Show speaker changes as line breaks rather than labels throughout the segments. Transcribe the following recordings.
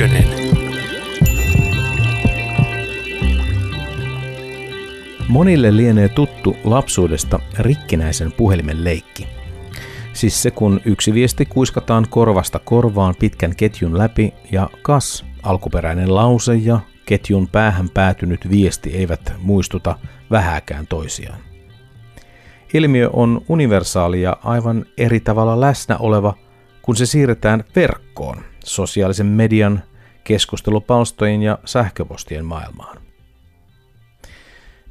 Ykkönen.
Monille lienee tuttu lapsuudesta rikkinäisen puhelimen leikki. Siis se, kun yksi viesti kuiskataan korvasta korvaan pitkän ketjun läpi ja kas, alkuperäinen lause ja ketjun päähän päätynyt viesti eivät muistuta vähäkään toisiaan. Ilmiö on universaali ja aivan eri tavalla läsnä oleva, kun se siirretään verkkoon, sosiaalisen median, keskustelupalstojen ja sähköpostien maailmaan.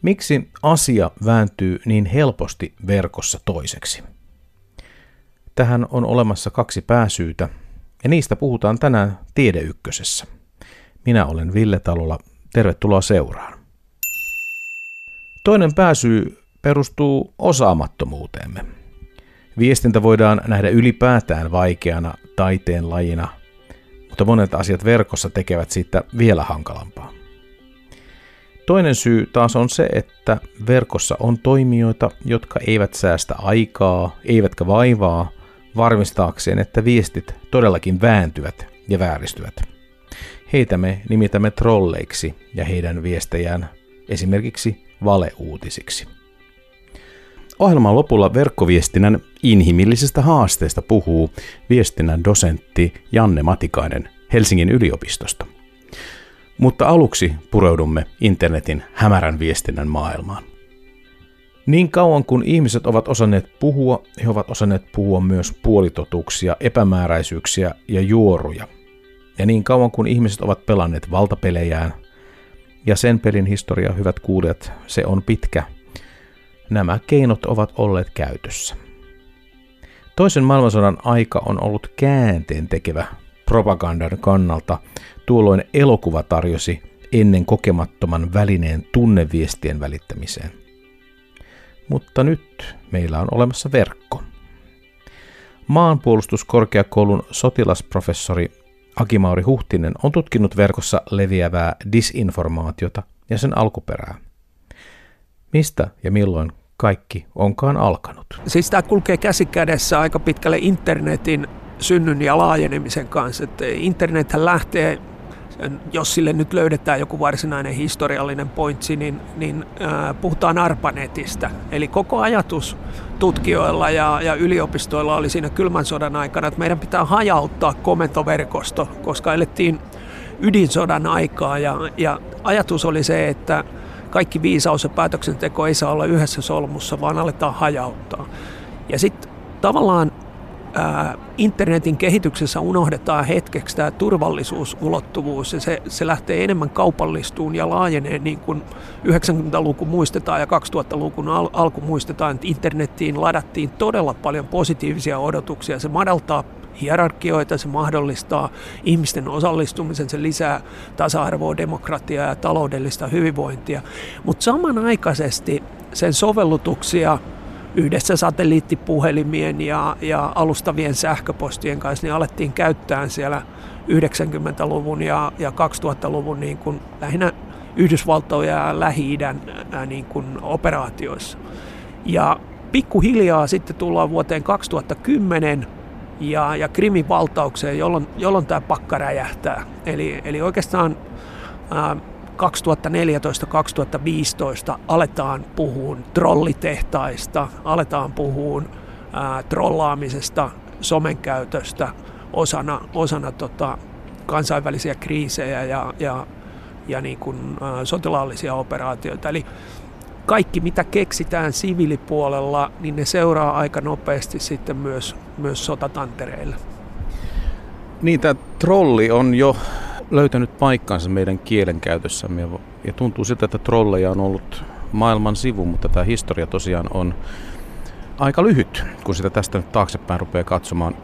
Miksi asia vääntyy niin helposti verkossa toiseksi? Tähän on olemassa kaksi pääsyytä, ja niistä puhutaan tänään Tiedeykkösessä. Minä olen Ville Talola, tervetuloa seuraan. Toinen pääsyy perustuu osaamattomuuteemme. Viestintä voidaan nähdä ylipäätään vaikeana taiteen lajina, mutta monet asiat verkossa tekevät siitä vielä hankalampaa. Toinen syy taas on se, että verkossa on toimijoita, jotka eivät säästä aikaa, eivätkä vaivaa varmistaakseen, että viestit todellakin vääntyvät ja vääristyvät. Heitä me nimitämme trolleiksi ja heidän viestejään esimerkiksi valeuutisiksi. Ohjelman lopulla verkkoviestinnän inhimillisistä haasteista puhuu viestinnän dosentti Janne Matikainen Helsingin yliopistosta. Mutta aluksi pureudumme internetin hämärän viestinnän maailmaan. Niin kauan kun ihmiset ovat osanneet puhua, he ovat osanneet puhua myös puolitotuuksia, epämääräisyyksiä ja juoruja. Ja niin kauan kun ihmiset ovat pelanneet valtapelejään, ja sen pelin historia, hyvät kuulijat, se on pitkä – nämä keinot ovat olleet käytössä. Toisen maailmansodan aika on ollut käänteen tekevä propagandan kannalta. Tuolloin elokuva tarjosi ennen kokemattoman välineen tunneviestien välittämiseen. Mutta nyt meillä on olemassa verkko. Maanpuolustuskorkeakoulun sotilasprofessori Akimauri Huhtinen on tutkinut verkossa leviävää disinformaatiota ja sen alkuperää. Mistä ja milloin kaikki onkaan alkanut.
Siis tämä kulkee käsi kädessä aika pitkälle internetin synnyn ja laajenemisen kanssa. Että internet lähtee, jos sille nyt löydetään joku varsinainen historiallinen pointsi, niin, niin äh, puhutaan ARPANETista. Eli koko ajatus tutkijoilla ja, ja yliopistoilla oli siinä kylmän sodan aikana, että meidän pitää hajauttaa komentoverkosto, koska elettiin ydinsodan aikaa ja, ja ajatus oli se, että kaikki viisaus ja päätöksenteko ei saa olla yhdessä solmussa, vaan aletaan hajauttaa. Ja sitten tavallaan ää, internetin kehityksessä unohdetaan hetkeksi tämä turvallisuusulottuvuus ja se, se lähtee enemmän kaupallistuun ja laajenee niin kuin 90-luku muistetaan ja 2000-luvun al- alku muistetaan, että internettiin ladattiin todella paljon positiivisia odotuksia. Se madaltaa hierarkioita, se mahdollistaa ihmisten osallistumisen, se lisää tasa-arvoa, demokratiaa ja taloudellista hyvinvointia. Mutta samanaikaisesti sen sovellutuksia yhdessä satelliittipuhelimien ja, ja alustavien sähköpostien kanssa niin alettiin käyttää siellä 90-luvun ja, ja 2000-luvun niin kuin lähinnä Yhdysvaltoja ja Lähi-idän niin kuin operaatioissa. Ja pikkuhiljaa sitten tullaan vuoteen 2010 ja, ja Krimin valtaukseen, jolloin, jolloin tämä pakka räjähtää. Eli, eli oikeastaan ää, 2014-2015 aletaan puhua trollitehtaista, aletaan puhua ää, trollaamisesta, somen käytöstä osana, osana tota, kansainvälisiä kriisejä ja, ja, ja niin kuin, ää, sotilaallisia operaatioita. Eli kaikki, mitä keksitään siviilipuolella, niin ne seuraa aika nopeasti sitten myös, myös sotatantereille.
Niin, tämä trolli on jo löytänyt paikkansa meidän kielenkäytössämme ja tuntuu siltä, että trolleja on ollut maailman sivu, mutta tämä historia tosiaan on aika lyhyt, kun sitä tästä nyt taaksepäin rupeaa katsomaan.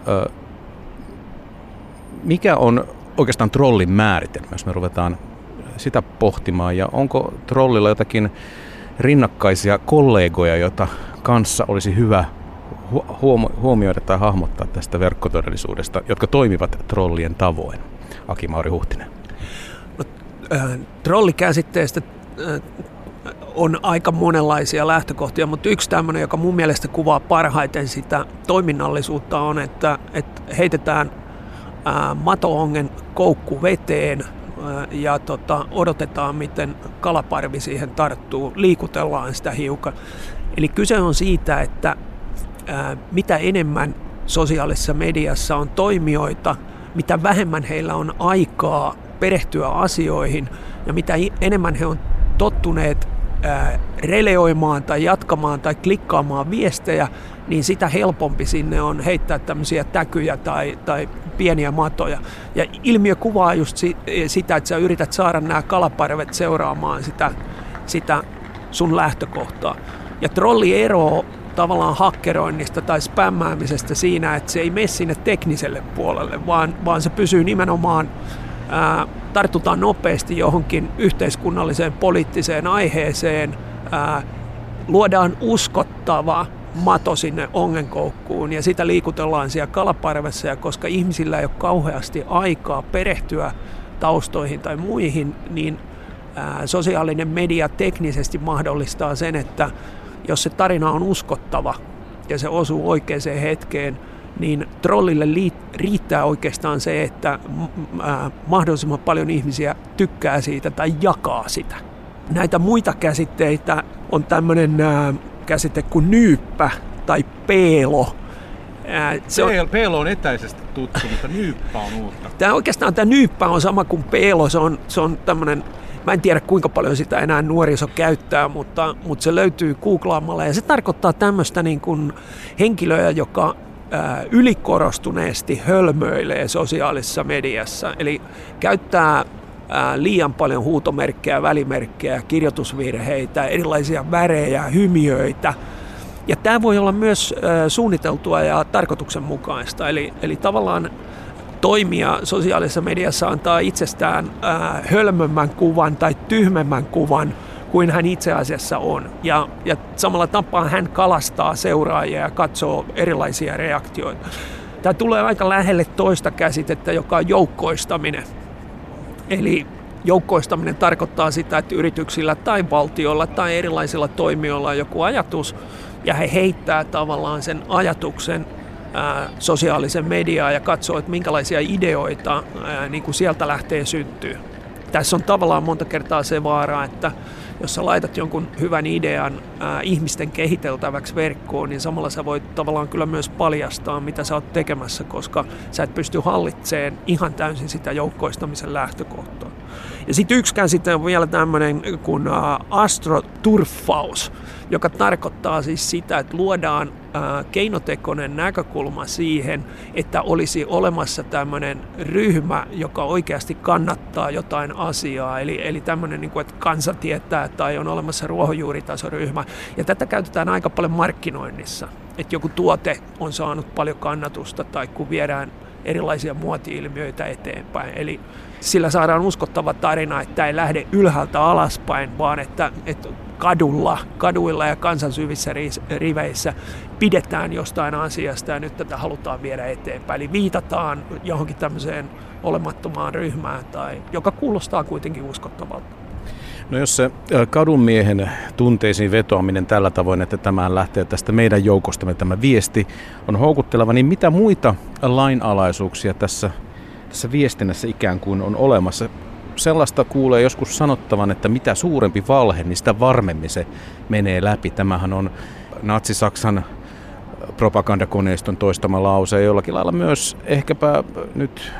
Mikä on oikeastaan trollin määritelmä, jos me ruvetaan sitä pohtimaan, ja onko trollilla jotakin rinnakkaisia kollegoja, joita kanssa olisi hyvä huomioida tai hahmottaa tästä verkkotodellisuudesta, jotka toimivat trollien tavoin? Aki Mauri Huhtinen.
No, äh, trollikäsitteestä äh, on aika monenlaisia lähtökohtia, mutta yksi tämmöinen, joka mun mielestä kuvaa parhaiten sitä toiminnallisuutta on, että, että heitetään matoongen koukku veteen ja tota, odotetaan, miten kalaparvi siihen tarttuu, liikutellaan sitä hiukan. Eli kyse on siitä, että ää, mitä enemmän sosiaalisessa mediassa on toimijoita, mitä vähemmän heillä on aikaa perehtyä asioihin ja mitä enemmän he on tottuneet releoimaan tai jatkamaan tai klikkaamaan viestejä, niin sitä helpompi sinne on heittää tämmöisiä täkyjä tai, tai pieniä matoja. Ja ilmiö kuvaa just sitä, että sä yrität saada nämä kalaparvet seuraamaan sitä, sitä sun lähtökohtaa. Ja trolli eroo tavallaan hakkeroinnista tai spämmäämisestä siinä, että se ei mene sinne tekniselle puolelle, vaan, vaan se pysyy nimenomaan, ää, tartutaan nopeasti johonkin yhteiskunnalliseen poliittiseen aiheeseen, ää, luodaan uskottava mato sinne ongenkoukkuun ja sitä liikutellaan siellä kalaparvessa. Ja koska ihmisillä ei ole kauheasti aikaa perehtyä taustoihin tai muihin, niin ää, sosiaalinen media teknisesti mahdollistaa sen, että jos se tarina on uskottava ja se osuu oikeaan hetkeen, niin trollille riittää oikeastaan se, että mahdollisimman paljon ihmisiä tykkää siitä tai jakaa sitä. Näitä muita käsitteitä on tämmöinen käsite kuin nyyppä tai peelo.
Se on, peelo on etäisesti tuttu, mutta nyyppä on uutta.
Tämä oikeastaan tämä nyyppä on sama kuin peelo. Se on, se on tämmöinen Mä en tiedä kuinka paljon sitä enää nuoriso käyttää, mutta, mutta se löytyy googlaamalla ja se tarkoittaa tämmöistä niin kuin henkilöä, joka ylikorostuneesti hölmöilee sosiaalisessa mediassa. Eli käyttää liian paljon huutomerkkejä, välimerkkejä, kirjoitusvirheitä, erilaisia värejä, hymiöitä. Ja tämä voi olla myös suunniteltua ja tarkoituksenmukaista. Eli, eli tavallaan toimija sosiaalisessa mediassa antaa itsestään hölmömmän kuvan tai tyhmemmän kuvan kuin hän itse asiassa on. Ja, ja samalla tapaa hän kalastaa seuraajia ja katsoo erilaisia reaktioita. Tämä tulee aika lähelle toista käsitettä, joka on joukkoistaminen. Eli joukkoistaminen tarkoittaa sitä, että yrityksillä tai valtiolla tai erilaisilla toimijoilla on joku ajatus, ja he heittää tavallaan sen ajatuksen sosiaalisen mediaan ja katsoo, että minkälaisia ideoita niin kuin sieltä lähtee syntyy. Tässä on tavallaan monta kertaa se vaara, että jos sä laitat jonkun hyvän idean ää, ihmisten kehiteltäväksi verkkoon, niin samalla sä voit tavallaan kyllä myös paljastaa, mitä sä oot tekemässä, koska sä et pysty hallitsemaan ihan täysin sitä joukkoistamisen lähtökohtaa. Ja sitten yksi käsite on vielä tämmöinen kuin astroturfaus, joka tarkoittaa siis sitä, että luodaan keinotekoinen näkökulma siihen, että olisi olemassa tämmöinen ryhmä, joka oikeasti kannattaa jotain asiaa, eli, eli tämmöinen, niin kuin, että kansa tietää tai on olemassa ruohonjuuritasoryhmä. Ja tätä käytetään aika paljon markkinoinnissa, että joku tuote on saanut paljon kannatusta tai kun viedään erilaisia muoti-ilmiöitä eteenpäin. Eli sillä saadaan uskottava tarina, että ei lähde ylhäältä alaspäin, vaan että, että kadulla, kaduilla ja kansan syvissä riveissä pidetään jostain asiasta ja nyt tätä halutaan viedä eteenpäin. Eli viitataan johonkin tämmöiseen olemattomaan ryhmään, tai, joka kuulostaa kuitenkin uskottavalta.
No jos se kadunmiehen tunteisiin vetoaminen tällä tavoin, että tämä lähtee tästä meidän joukostamme tämä viesti on houkutteleva, niin mitä muita lainalaisuuksia tässä, tässä viestinnässä ikään kuin on olemassa? Sellaista kuulee joskus sanottavan, että mitä suurempi valhe, niin sitä varmemmin se menee läpi. Tämähän on Natsi-Saksan propagandakoneiston toistama lause, jollakin lailla myös ehkäpä nyt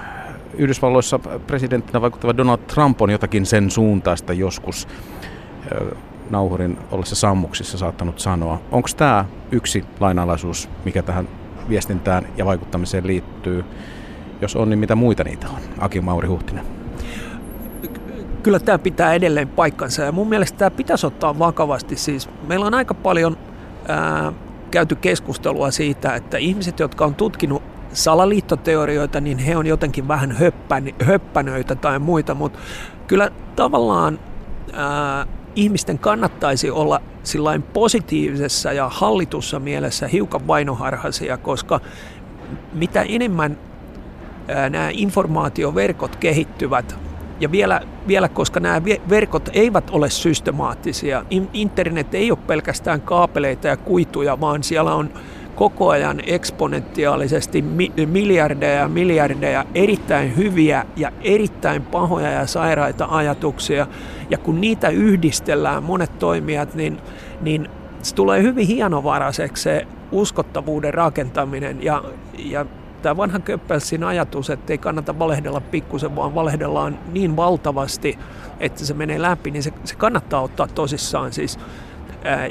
Yhdysvalloissa presidenttinä vaikuttava Donald Trump on jotakin sen suuntaista joskus nauhurin ollessa sammuksissa saattanut sanoa. Onko tämä yksi lainalaisuus, mikä tähän viestintään ja vaikuttamiseen liittyy? Jos on, niin mitä muita niitä on? Aki Mauri Huhtinen.
Kyllä tämä pitää edelleen paikkansa ja mun mielestä tämä pitäisi ottaa vakavasti. Siis meillä on aika paljon ää, käyty keskustelua siitä, että ihmiset, jotka on tutkinut salaliittoteorioita, niin he on jotenkin vähän höppän, höppänöitä tai muita, mutta kyllä tavallaan ää, ihmisten kannattaisi olla sillain positiivisessa ja hallitussa mielessä hiukan vainoharhaisia, koska mitä enemmän nämä informaatioverkot kehittyvät, ja vielä, vielä, koska nämä verkot eivät ole systemaattisia, internet ei ole pelkästään kaapeleita ja kuituja, vaan siellä on koko ajan eksponentiaalisesti miljardeja ja miljardeja erittäin hyviä ja erittäin pahoja ja sairaita ajatuksia. Ja kun niitä yhdistellään monet toimijat, niin, niin se tulee hyvin hienovaraiseksi se uskottavuuden rakentaminen ja, ja tämä vanha Köppelsin ajatus, että ei kannata valehdella pikkusen, vaan valehdellaan niin valtavasti, että se menee läpi, niin se, se kannattaa ottaa tosissaan. Siis,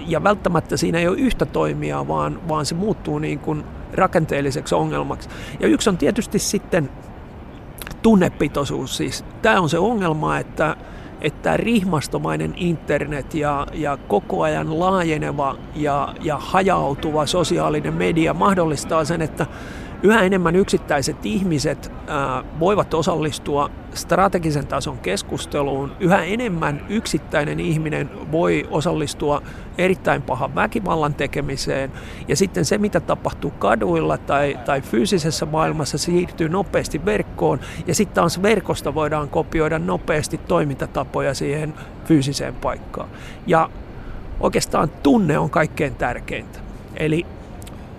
ja välttämättä siinä ei ole yhtä toimijaa, vaan, vaan se muuttuu niin kuin rakenteelliseksi ongelmaksi. Ja yksi on tietysti sitten tunnepitoisuus. Siis tämä on se ongelma, että että rihmastomainen internet ja, ja koko ajan laajeneva ja, ja hajautuva sosiaalinen media mahdollistaa sen, että Yhä enemmän yksittäiset ihmiset voivat osallistua strategisen tason keskusteluun. Yhä enemmän yksittäinen ihminen voi osallistua erittäin pahan väkivallan tekemiseen. Ja sitten se, mitä tapahtuu kaduilla tai, tai fyysisessä maailmassa, siirtyy nopeasti verkkoon. Ja sitten taas verkosta voidaan kopioida nopeasti toimintatapoja siihen fyysiseen paikkaan. Ja oikeastaan tunne on kaikkein tärkeintä. Eli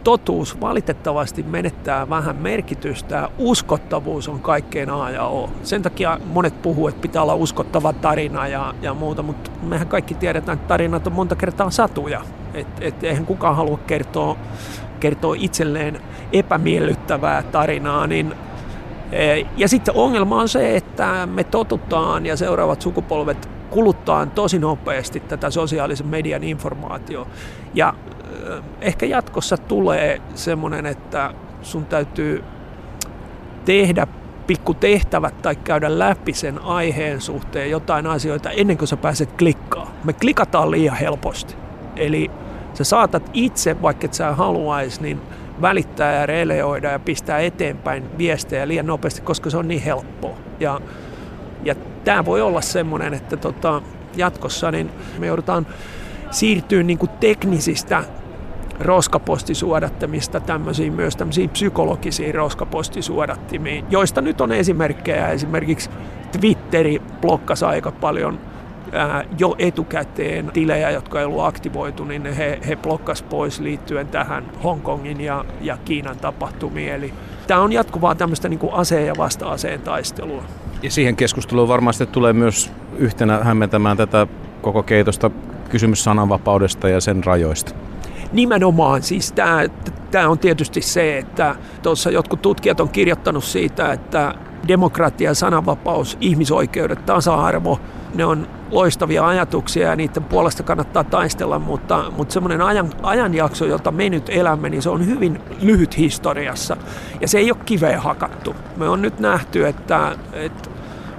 totuus valitettavasti menettää vähän merkitystä. Uskottavuus on kaikkein A ja O. Sen takia monet puhuu, että pitää olla uskottava tarina ja, ja muuta, mutta mehän kaikki tiedetään, että tarinat on monta kertaa satuja. Et, et eihän kukaan halua kertoa, kertoa itselleen epämiellyttävää tarinaa, niin e, ja sitten ongelma on se, että me totutaan ja seuraavat sukupolvet kuluttaa tosi nopeasti tätä sosiaalisen median informaatiota. Ja ehkä jatkossa tulee semmoinen, että sun täytyy tehdä pikku tehtävät tai käydä läpi sen aiheen suhteen jotain asioita ennen kuin sä pääset klikkaa. Me klikataan liian helposti. Eli sä saatat itse, vaikka et sä haluaisi, niin välittää ja releoida ja pistää eteenpäin viestejä liian nopeasti, koska se on niin helppoa. Ja, ja tämä voi olla semmoinen, että tota, jatkossa niin me joudutaan siirtyä niin kuin teknisistä roskapostisuodattamista tämmöisiin myös tämmöisiin psykologisiin roskapostisuodattimiin, joista nyt on esimerkkejä. Esimerkiksi Twitteri blokkasi aika paljon ää, jo etukäteen tilejä, jotka ei ollut aktivoitu, niin he, he blokkas pois liittyen tähän Hongkongin ja, ja Kiinan tapahtumiin. Eli tämä on jatkuvaa tämmöistä niin kuin aseen ja vasta-aseen taistelua.
Ja siihen keskusteluun varmasti tulee myös yhtenä hämmentämään tätä koko keitosta kysymys sananvapaudesta ja sen rajoista.
Nimenomaan, siis tämä, tämä on tietysti se, että tuossa jotkut tutkijat on kirjoittanut siitä, että demokratia, sananvapaus, ihmisoikeudet, tasa-arvo, ne on loistavia ajatuksia ja niiden puolesta kannattaa taistella, mutta, mutta semmoinen ajan, ajanjakso, jota me nyt elämme, niin se on hyvin lyhyt historiassa ja se ei ole kiveen hakattu. Me on nyt nähty, että, että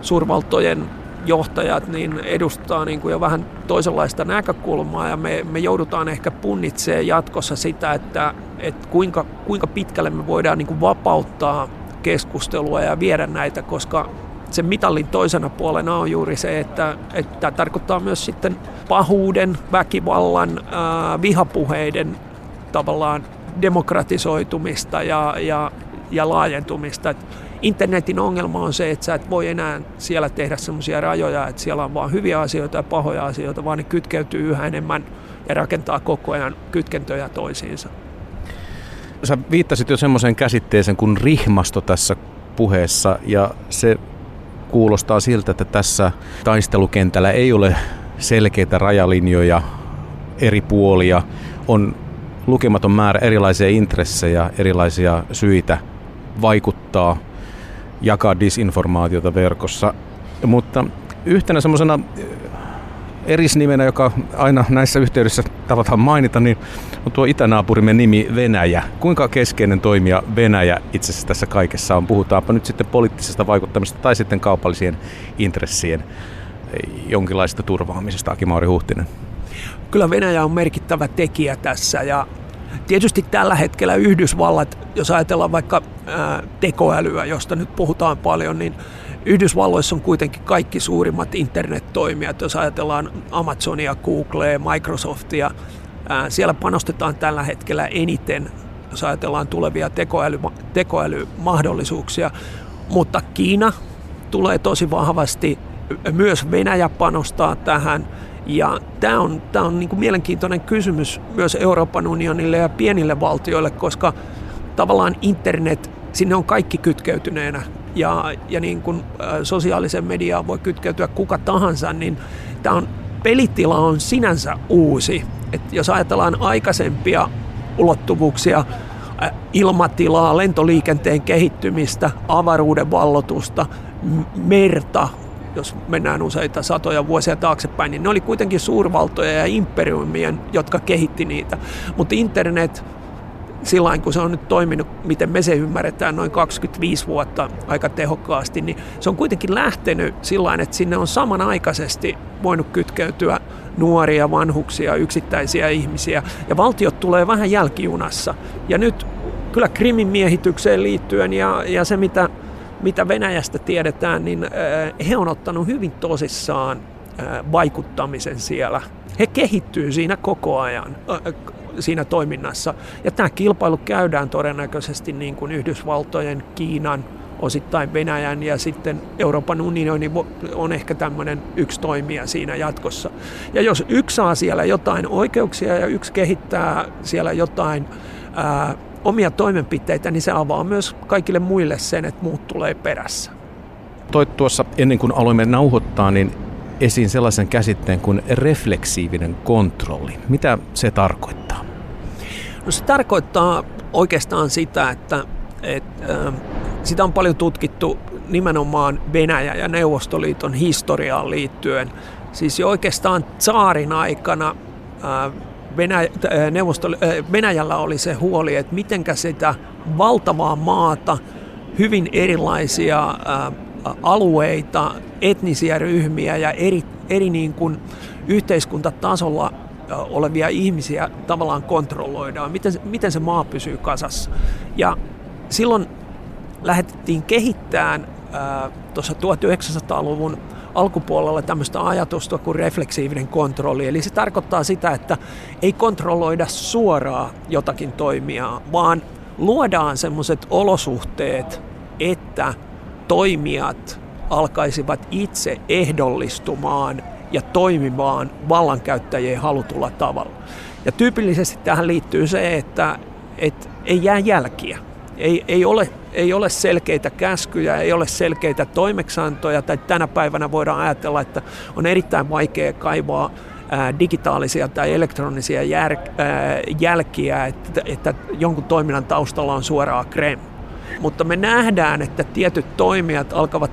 suurvaltojen johtajat niin edustaa niin kuin jo vähän toisenlaista näkökulmaa ja me, me joudutaan ehkä punnitsemaan jatkossa sitä, että, että kuinka, kuinka pitkälle me voidaan niin kuin vapauttaa keskustelua ja viedä näitä, koska se mitallin toisena puolena on juuri se, että, että tämä tarkoittaa myös sitten pahuuden, väkivallan, ää, vihapuheiden tavallaan demokratisoitumista ja, ja, ja laajentumista. Että internetin ongelma on se, että sä et voi enää siellä tehdä semmoisia rajoja, että siellä on vain hyviä asioita ja pahoja asioita, vaan ne kytkeytyy yhä enemmän ja rakentaa koko ajan kytkentöjä toisiinsa.
Sä viittasit jo semmoiseen käsitteeseen kuin rihmasto tässä puheessa ja se kuulostaa siltä, että tässä taistelukentällä ei ole selkeitä rajalinjoja eri puolia. On lukematon määrä erilaisia intressejä, erilaisia syitä vaikuttaa jakaa disinformaatiota verkossa. Mutta yhtenä semmoisena eh, erisnimenä, joka aina näissä yhteydessä tavataan mainita, niin on tuo itänaapurimme nimi Venäjä. Kuinka keskeinen toimija Venäjä itse asiassa tässä kaikessa on? Puhutaanpa nyt sitten poliittisesta vaikuttamista tai sitten kaupallisien intressien eh, jonkinlaista turvaamisesta, Aki-Mauri Huhtinen.
Kyllä Venäjä on merkittävä tekijä tässä ja Tietysti tällä hetkellä Yhdysvallat, jos ajatellaan vaikka tekoälyä, josta nyt puhutaan paljon, niin Yhdysvalloissa on kuitenkin kaikki suurimmat internettoimijat, jos ajatellaan Amazonia, Googlea, Microsoftia. Siellä panostetaan tällä hetkellä eniten, jos ajatellaan tulevia tekoäly, tekoälymahdollisuuksia. Mutta Kiina tulee tosi vahvasti, myös Venäjä panostaa tähän Ja tämä on, tämä on niin kuin mielenkiintoinen kysymys myös Euroopan unionille ja pienille valtioille, koska tavallaan internet, sinne on kaikki kytkeytyneenä ja, ja niin kuin sosiaalisen mediaan voi kytkeytyä kuka tahansa, niin tämä on, pelitila on sinänsä uusi. Et jos ajatellaan aikaisempia ulottuvuuksia, ilmatilaa, lentoliikenteen kehittymistä, avaruuden vallotusta, merta, jos mennään useita satoja vuosia taaksepäin, niin ne oli kuitenkin suurvaltoja ja imperiumien, jotka kehitti niitä. Mutta internet sillä kun se on nyt toiminut, miten me se ymmärretään, noin 25 vuotta aika tehokkaasti, niin se on kuitenkin lähtenyt sillä että sinne on samanaikaisesti voinut kytkeytyä nuoria, vanhuksia, yksittäisiä ihmisiä, ja valtiot tulee vähän jälkijunassa. Ja nyt kyllä Krimin miehitykseen liittyen ja, ja se, mitä, mitä Venäjästä tiedetään, niin äh, he on ottanut hyvin tosissaan äh, vaikuttamisen siellä. He kehittyy siinä koko ajan äh, siinä toiminnassa. Ja tämä kilpailu käydään todennäköisesti niin kuin Yhdysvaltojen, Kiinan, osittain Venäjän ja sitten Euroopan unioni on ehkä tämmöinen yksi toimija siinä jatkossa. Ja jos yksi saa siellä jotain oikeuksia ja yksi kehittää siellä jotain ää, omia toimenpiteitä, niin se avaa myös kaikille muille sen, että muut tulee perässä.
Toit tuossa ennen kuin aloimme nauhoittaa, niin esiin sellaisen käsitteen kuin refleksiivinen kontrolli. Mitä se tarkoittaa?
No se tarkoittaa oikeastaan sitä, että, että sitä on paljon tutkittu nimenomaan Venäjä ja Neuvostoliiton historiaan liittyen. Siis jo oikeastaan saarin aikana Venäjä, Neuvostoli, Venäjällä oli se huoli, että mitenkä sitä valtavaa maata, hyvin erilaisia alueita, etnisiä ryhmiä ja eri, eri niin kuin yhteiskuntatasolla olevia ihmisiä tavallaan kontrolloidaan, miten, miten se maa pysyy kasassa. Ja silloin lähdettiin kehittämään tuossa 1900-luvun alkupuolella tämmöistä ajatusta kuin refleksiivinen kontrolli. Eli se tarkoittaa sitä, että ei kontrolloida suoraan jotakin toimijaa, vaan luodaan semmoiset olosuhteet, että toimijat alkaisivat itse ehdollistumaan ja toimimaan vallankäyttäjien halutulla tavalla. Ja tyypillisesti tähän liittyy se, että, että ei jää jälkiä. Ei, ei, ole, ei ole selkeitä käskyjä, ei ole selkeitä toimeksantoja, tai tänä päivänä voidaan ajatella, että on erittäin vaikea kaivaa digitaalisia tai elektronisia jär, jälkiä, että, että jonkun toiminnan taustalla on suoraa krem. Mutta me nähdään, että tietyt toimijat alkavat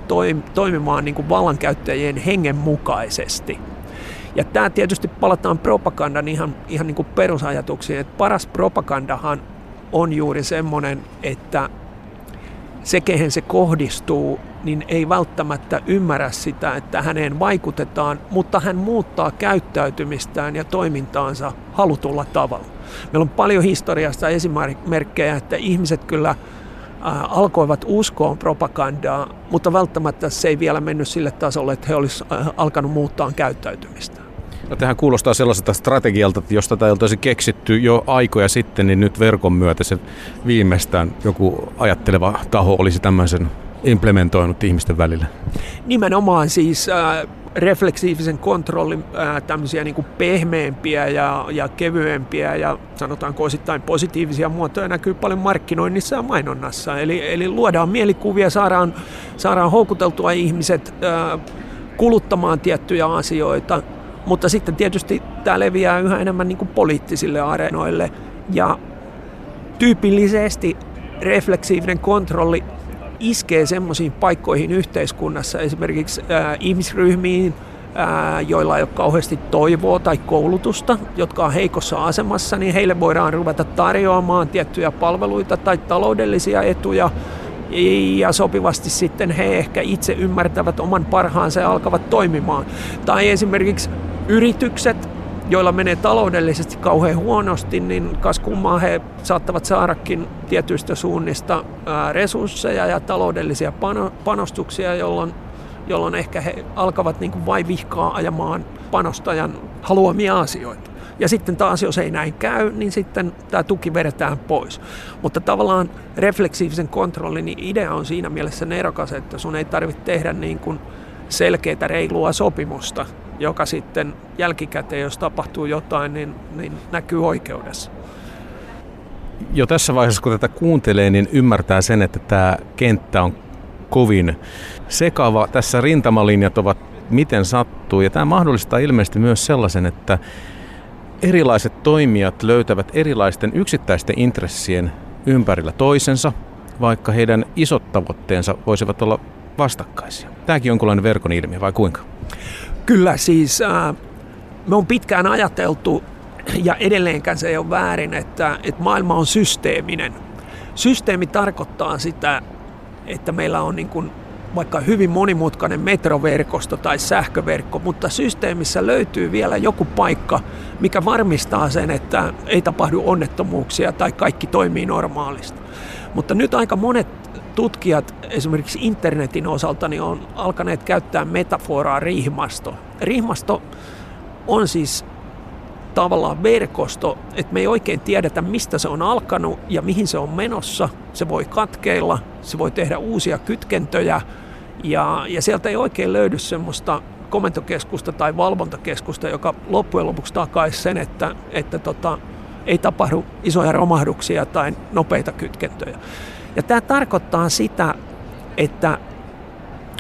toimimaan niin kuin vallankäyttäjien hengen mukaisesti. Ja tämä tietysti palataan propagandan ihan, ihan niin kuin perusajatuksiin, että paras propagandahan on juuri semmoinen, että se, kehen se kohdistuu, niin ei välttämättä ymmärrä sitä, että häneen vaikutetaan, mutta hän muuttaa käyttäytymistään ja toimintaansa halutulla tavalla. Meillä on paljon historiasta esimerkkejä, että ihmiset kyllä alkoivat uskoa propagandaa, mutta välttämättä se ei vielä mennyt sille tasolle, että he olisivat alkanut muuttaa käyttäytymistä.
Tähän kuulostaa sellaiselta strategialta, että jos tätä ei oltaisi keksitty jo aikoja sitten, niin nyt verkon myötä se viimeistään joku ajatteleva taho olisi tämmöisen implementoinut ihmisten välillä.
Nimenomaan siis äh, refleksiivisen kontrollin äh, tämmöisiä niin kuin pehmeämpiä ja, ja kevyempiä ja sanotaanko osittain positiivisia muotoja näkyy paljon markkinoinnissa ja mainonnassa. Eli, eli luodaan mielikuvia, saadaan, saadaan houkuteltua ihmiset äh, kuluttamaan tiettyjä asioita, mutta sitten tietysti tämä leviää yhä enemmän niin kuin poliittisille areenoille. Ja tyypillisesti refleksiivinen kontrolli iskee semmoisiin paikkoihin yhteiskunnassa, esimerkiksi ää, ihmisryhmiin, ää, joilla ei ole kauheasti toivoa tai koulutusta, jotka on heikossa asemassa, niin heille voidaan ruveta tarjoamaan tiettyjä palveluita tai taloudellisia etuja, ja sopivasti sitten he ehkä itse ymmärtävät oman parhaansa ja alkavat toimimaan. Tai esimerkiksi yritykset, joilla menee taloudellisesti kauhean huonosti, niin kas kummaa he saattavat saadakin tietyistä suunnista resursseja ja taloudellisia panostuksia, jolloin, jolloin ehkä he alkavat niin kuin vain vihkaa ajamaan panostajan haluamia asioita. Ja sitten taas, jos ei näin käy, niin sitten tämä tuki vedetään pois. Mutta tavallaan refleksiivisen kontrollin niin idea on siinä mielessä nerokas, että sun ei tarvitse tehdä niin kuin selkeää reilua sopimusta, joka sitten jälkikäteen, jos tapahtuu jotain, niin, niin näkyy oikeudessa.
Jo tässä vaiheessa, kun tätä kuuntelee, niin ymmärtää sen, että tämä kenttä on kovin sekava. Tässä rintamalinjat ovat miten sattuu, ja tämä mahdollistaa ilmeisesti myös sellaisen, että erilaiset toimijat löytävät erilaisten yksittäisten intressien ympärillä toisensa, vaikka heidän isot tavoitteensa voisivat olla vastakkaisia. Tämäkin on jonkunlainen verkon ilmiö, vai kuinka?
Kyllä siis, äh, me on pitkään ajateltu, ja edelleenkään se ei ole väärin, että, että maailma on systeeminen. Systeemi tarkoittaa sitä, että meillä on niin kuin vaikka hyvin monimutkainen metroverkosto tai sähköverkko, mutta systeemissä löytyy vielä joku paikka, mikä varmistaa sen, että ei tapahdu onnettomuuksia tai kaikki toimii normaalisti. Mutta nyt aika monet tutkijat esimerkiksi internetin osalta niin on alkaneet käyttää metaforaa rihmasto. Rihmasto on siis tavallaan verkosto, että me ei oikein tiedetä, mistä se on alkanut ja mihin se on menossa. Se voi katkeilla, se voi tehdä uusia kytkentöjä ja, ja sieltä ei oikein löydy semmoista komentokeskusta tai valvontakeskusta, joka loppujen lopuksi takaisi sen, että, että tota, ei tapahdu isoja romahduksia tai nopeita kytkentöjä. Ja tämä tarkoittaa sitä, että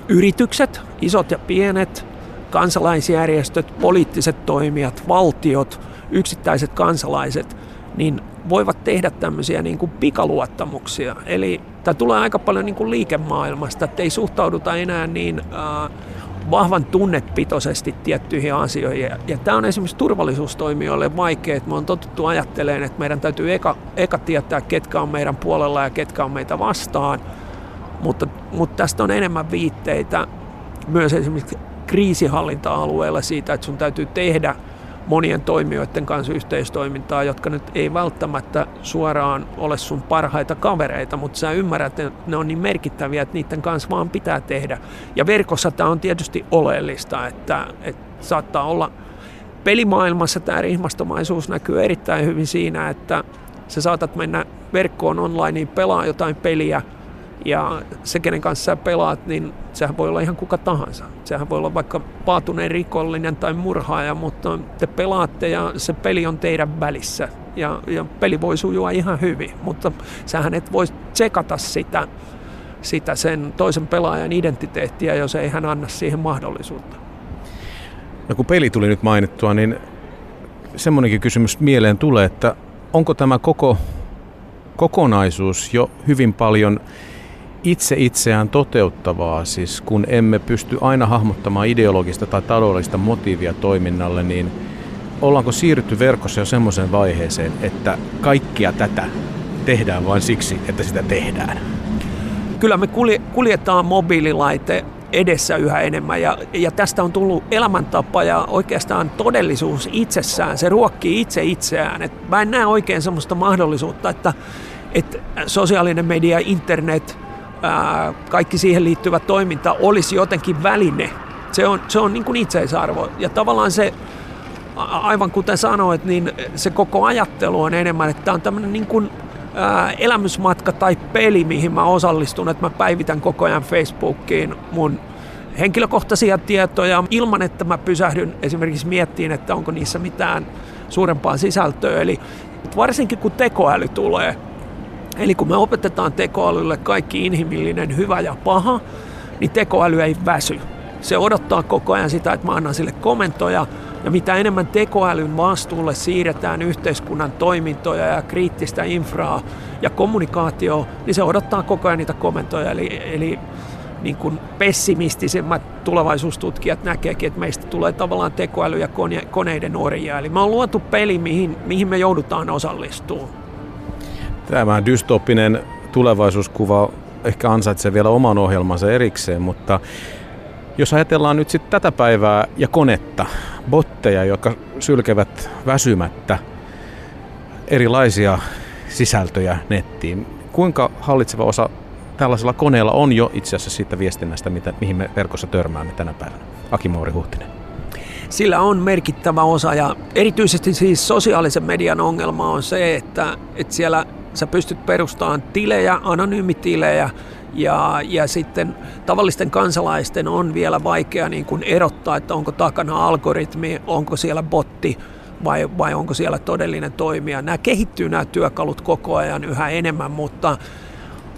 yritykset, isot ja pienet, kansalaisjärjestöt, poliittiset toimijat, valtiot, yksittäiset kansalaiset, niin voivat tehdä tämmöisiä niin kuin pikaluottamuksia. Eli tämä tulee aika paljon niin kuin liikemaailmasta, että ei suhtauduta enää niin äh, vahvan tunnepitoisesti tiettyihin asioihin. Ja, ja tämä on esimerkiksi turvallisuustoimijoille vaikea, että me on totuttu ajattelemaan, että meidän täytyy eka, eka tietää, ketkä on meidän puolella ja ketkä on meitä vastaan. Mutta, mutta tästä on enemmän viitteitä myös esimerkiksi kriisihallinta-alueella siitä, että sun täytyy tehdä – monien toimijoiden kanssa yhteistoimintaa, jotka nyt ei välttämättä suoraan ole sun parhaita kavereita, mutta sä ymmärrät, että ne on niin merkittäviä, että niiden kanssa vaan pitää tehdä. Ja verkossa tämä on tietysti oleellista, että, että saattaa olla pelimaailmassa tämä rihmastomaisuus näkyy erittäin hyvin siinä, että sä saatat mennä verkkoon onlineen, pelaa jotain peliä, ja se, kenen kanssa sä pelaat, niin sehän voi olla ihan kuka tahansa. Sehän voi olla vaikka paatuneen rikollinen tai murhaaja, mutta te pelaatte ja se peli on teidän välissä. Ja, ja peli voi sujua ihan hyvin, mutta sähän et voi tsekata sitä, sitä sen toisen pelaajan identiteettiä, jos ei hän anna siihen mahdollisuutta.
No kun peli tuli nyt mainittua, niin semmoinenkin kysymys mieleen tulee, että onko tämä koko kokonaisuus jo hyvin paljon itse itseään toteuttavaa, siis kun emme pysty aina hahmottamaan ideologista tai taloudellista motiivia toiminnalle, niin ollaanko siirrytty verkossa jo semmoiseen vaiheeseen, että kaikkia tätä tehdään vain siksi, että sitä tehdään?
Kyllä me kuljetaan mobiililaite edessä yhä enemmän ja, ja tästä on tullut elämäntapa ja oikeastaan todellisuus itsessään. Se ruokkii itse itseään. Et mä en näe oikein semmoista mahdollisuutta, että, että sosiaalinen media, internet – kaikki siihen liittyvä toiminta olisi jotenkin väline. Se on, se on niin kuin itseisarvo. Ja tavallaan se, aivan kuten sanoit, niin se koko ajattelu on enemmän, että tämä on tämmöinen niin kuin, elämysmatka tai peli, mihin mä osallistun, että mä päivitän koko ajan Facebookiin mun henkilökohtaisia tietoja ilman, että mä pysähdyn esimerkiksi miettiin, että onko niissä mitään suurempaa sisältöä. Eli varsinkin kun tekoäly tulee, Eli kun me opetetaan tekoälylle kaikki inhimillinen hyvä ja paha, niin tekoäly ei väsy. Se odottaa koko ajan sitä, että mä annan sille komentoja, ja mitä enemmän tekoälyn vastuulle siirretään yhteiskunnan toimintoja ja kriittistä infraa ja kommunikaatio, niin se odottaa koko ajan niitä komentoja. Eli, eli niin kuin pessimistisemmät tulevaisuustutkijat näkeekin, että meistä tulee tavallaan tekoäly ja kone, koneiden orjia. Eli me on luotu peli, mihin, mihin me joudutaan osallistumaan.
Tämä dystopinen tulevaisuuskuva ehkä ansaitsee vielä oman ohjelmansa erikseen, mutta jos ajatellaan nyt sitten tätä päivää ja konetta, botteja, jotka sylkevät väsymättä erilaisia sisältöjä nettiin, kuinka hallitseva osa tällaisella koneella on jo itse asiassa siitä viestinnästä, mitä, mihin me verkossa törmäämme tänä päivänä? Aki Mauri Huhtinen.
Sillä on merkittävä osa ja erityisesti siis sosiaalisen median ongelma on se, että, että siellä sä pystyt perustamaan tilejä, anonyymitilejä, ja, ja sitten tavallisten kansalaisten on vielä vaikea niin kuin erottaa, että onko takana algoritmi, onko siellä botti vai, vai onko siellä todellinen toimija. Nämä kehittyy nämä työkalut koko ajan yhä enemmän, mutta,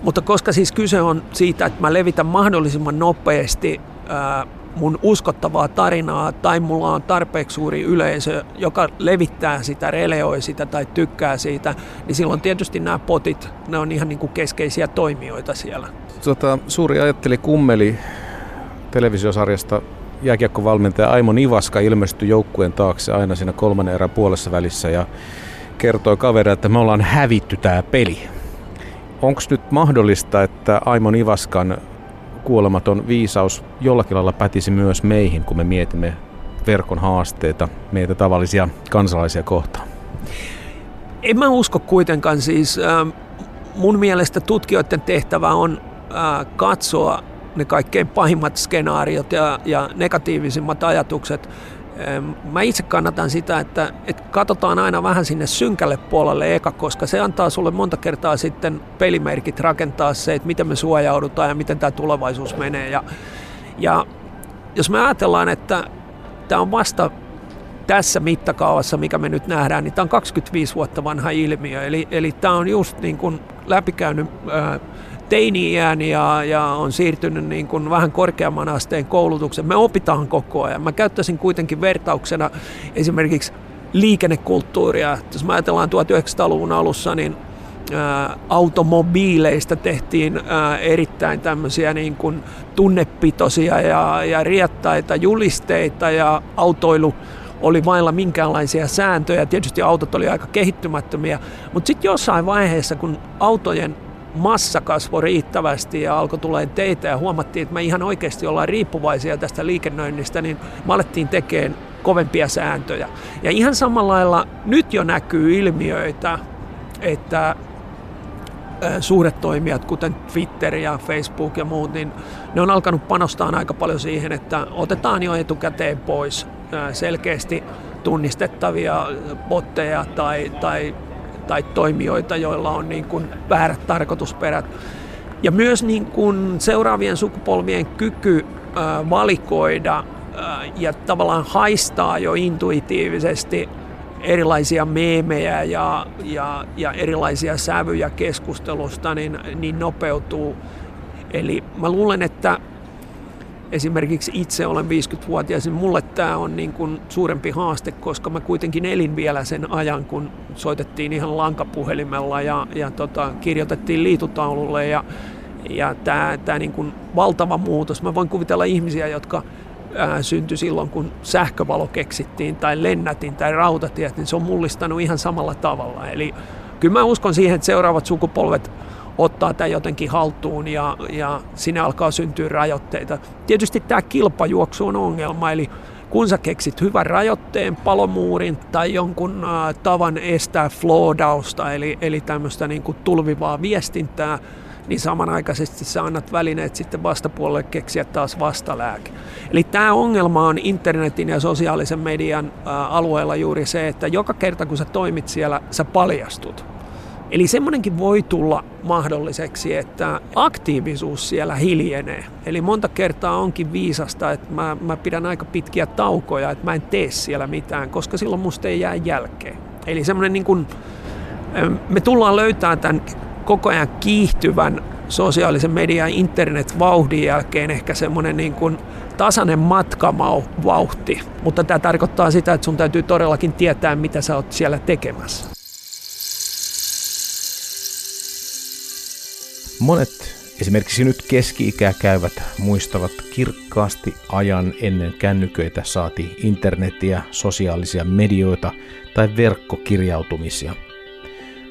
mutta koska siis kyse on siitä, että mä levitän mahdollisimman nopeasti ää, mun uskottavaa tarinaa tai mulla on tarpeeksi suuri yleisö, joka levittää sitä, releoi sitä tai tykkää siitä, niin silloin tietysti nämä potit, ne on ihan niin kuin keskeisiä toimijoita siellä.
Tota, suuri ajatteli kummeli televisiosarjasta jääkiekkovalmentaja Aimo Nivaska ilmestyi joukkueen taakse aina siinä kolmannen erän puolessa välissä ja kertoi kavereille, että me ollaan hävitty tämä peli. Onko nyt mahdollista, että Aimo Nivaskan kuolematon viisaus jollakin lailla pätisi myös meihin, kun me mietimme verkon haasteita meitä tavallisia kansalaisia kohtaan?
En mä usko kuitenkaan siis. Äh, mun mielestä tutkijoiden tehtävä on äh, katsoa ne kaikkein pahimmat skenaariot ja, ja negatiivisimmat ajatukset. Mä itse kannatan sitä, että, että katsotaan aina vähän sinne synkälle puolelle eka, koska se antaa sulle monta kertaa sitten pelimerkit rakentaa se, että miten me suojaudutaan ja miten tämä tulevaisuus menee. Ja, ja jos me ajatellaan, että tämä on vasta tässä mittakaavassa, mikä me nyt nähdään, niin tämä on 25 vuotta vanha ilmiö. Eli, eli tämä on just niin kuin läpikäynyt ää, teini-iän ja, ja on siirtynyt niin kuin vähän korkeamman asteen koulutuksen. Me opitaan koko ajan. Mä käyttäisin kuitenkin vertauksena esimerkiksi liikennekulttuuria. Jos mä ajatellaan 1900-luvun alussa, niin ää, automobiileista tehtiin erittäin tämmöisiä niin kuin tunnepitoisia ja, ja riettaita julisteita ja autoilu oli vailla minkäänlaisia sääntöjä. Tietysti autot oli aika kehittymättömiä, mutta sitten jossain vaiheessa, kun autojen massa kasvoi riittävästi ja alkoi tulee teitä ja huomattiin, että me ihan oikeasti ollaan riippuvaisia tästä liikennöinnistä, niin me alettiin tekemään kovempia sääntöjä. Ja ihan samalla lailla nyt jo näkyy ilmiöitä, että suuret toimijat, kuten Twitter ja Facebook ja muut, niin ne on alkanut panostaa aika paljon siihen, että otetaan jo etukäteen pois selkeästi tunnistettavia botteja tai, tai tai toimijoita, joilla on niin kuin väärät tarkoitusperät. Ja myös niin kuin seuraavien sukupolvien kyky valikoida ja tavallaan haistaa jo intuitiivisesti erilaisia meemejä ja, ja, ja erilaisia sävyjä keskustelusta, niin, niin nopeutuu. Eli mä luulen, että esimerkiksi itse olen 50-vuotias, niin mulle tämä on niin kuin suurempi haaste, koska mä kuitenkin elin vielä sen ajan, kun soitettiin ihan lankapuhelimella ja, ja tota, kirjoitettiin liitutaululle ja, ja tämä, tämä niin kuin valtava muutos. Mä voin kuvitella ihmisiä, jotka syntyi silloin, kun sähkövalo keksittiin tai lennätin tai rautatiet, niin se on mullistanut ihan samalla tavalla. Eli kyllä mä uskon siihen, että seuraavat sukupolvet ottaa tämän jotenkin haltuun ja, ja sinne alkaa syntyä rajoitteita. Tietysti tämä kilpajuoksu on ongelma, eli kun sä keksit hyvän rajoitteen, palomuurin tai jonkun äh, tavan estää flowdausta, eli, eli tämmöistä niin kuin tulvivaa viestintää, niin samanaikaisesti sä annat välineet sitten vastapuolelle keksiä taas vastalääke. Eli tämä ongelma on internetin ja sosiaalisen median äh, alueella juuri se, että joka kerta kun sä toimit siellä, sä paljastut. Eli semmoinenkin voi tulla mahdolliseksi, että aktiivisuus siellä hiljenee. Eli monta kertaa onkin viisasta, että mä, mä pidän aika pitkiä taukoja, että mä en tee siellä mitään, koska silloin musta ei jää jälkeen. Eli semmoinen niin kuin, me tullaan löytämään tämän koko ajan kiihtyvän sosiaalisen median internet-vauhdin jälkeen ehkä semmoinen niin kuin tasainen matkamauhti, mutta tämä tarkoittaa sitä, että sun täytyy todellakin tietää, mitä sä oot siellä tekemässä.
Monet esimerkiksi nyt keski-ikää käyvät muistavat kirkkaasti ajan ennen kännyköitä saati internetiä, sosiaalisia medioita tai verkkokirjautumisia.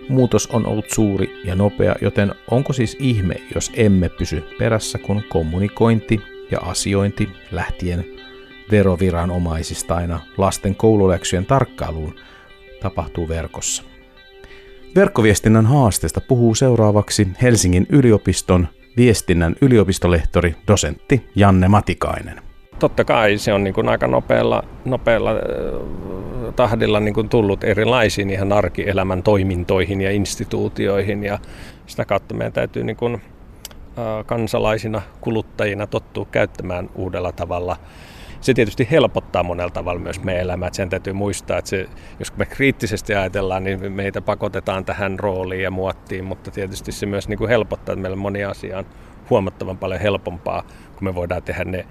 Muutos on ollut suuri ja nopea, joten onko siis ihme, jos emme pysy perässä, kun kommunikointi ja asiointi lähtien veroviranomaisista aina lasten koululäksyjen tarkkailuun tapahtuu verkossa. Verkkoviestinnän haasteesta puhuu seuraavaksi Helsingin yliopiston viestinnän yliopistolehtori, dosentti Janne Matikainen.
Totta kai se on niin kuin aika nopealla, nopealla tahdilla niin kuin tullut erilaisiin ihan arkielämän toimintoihin ja instituutioihin ja sitä kautta meidän täytyy niin kuin, kansalaisina, kuluttajina tottua käyttämään uudella tavalla se tietysti helpottaa monella tavalla myös meidän elämää. Sen täytyy muistaa, että se, jos me kriittisesti ajatellaan, niin meitä pakotetaan tähän rooliin ja muottiin, mutta tietysti se myös niin kuin helpottaa, että meillä moni asia on huomattavan paljon helpompaa, kun me voidaan tehdä ne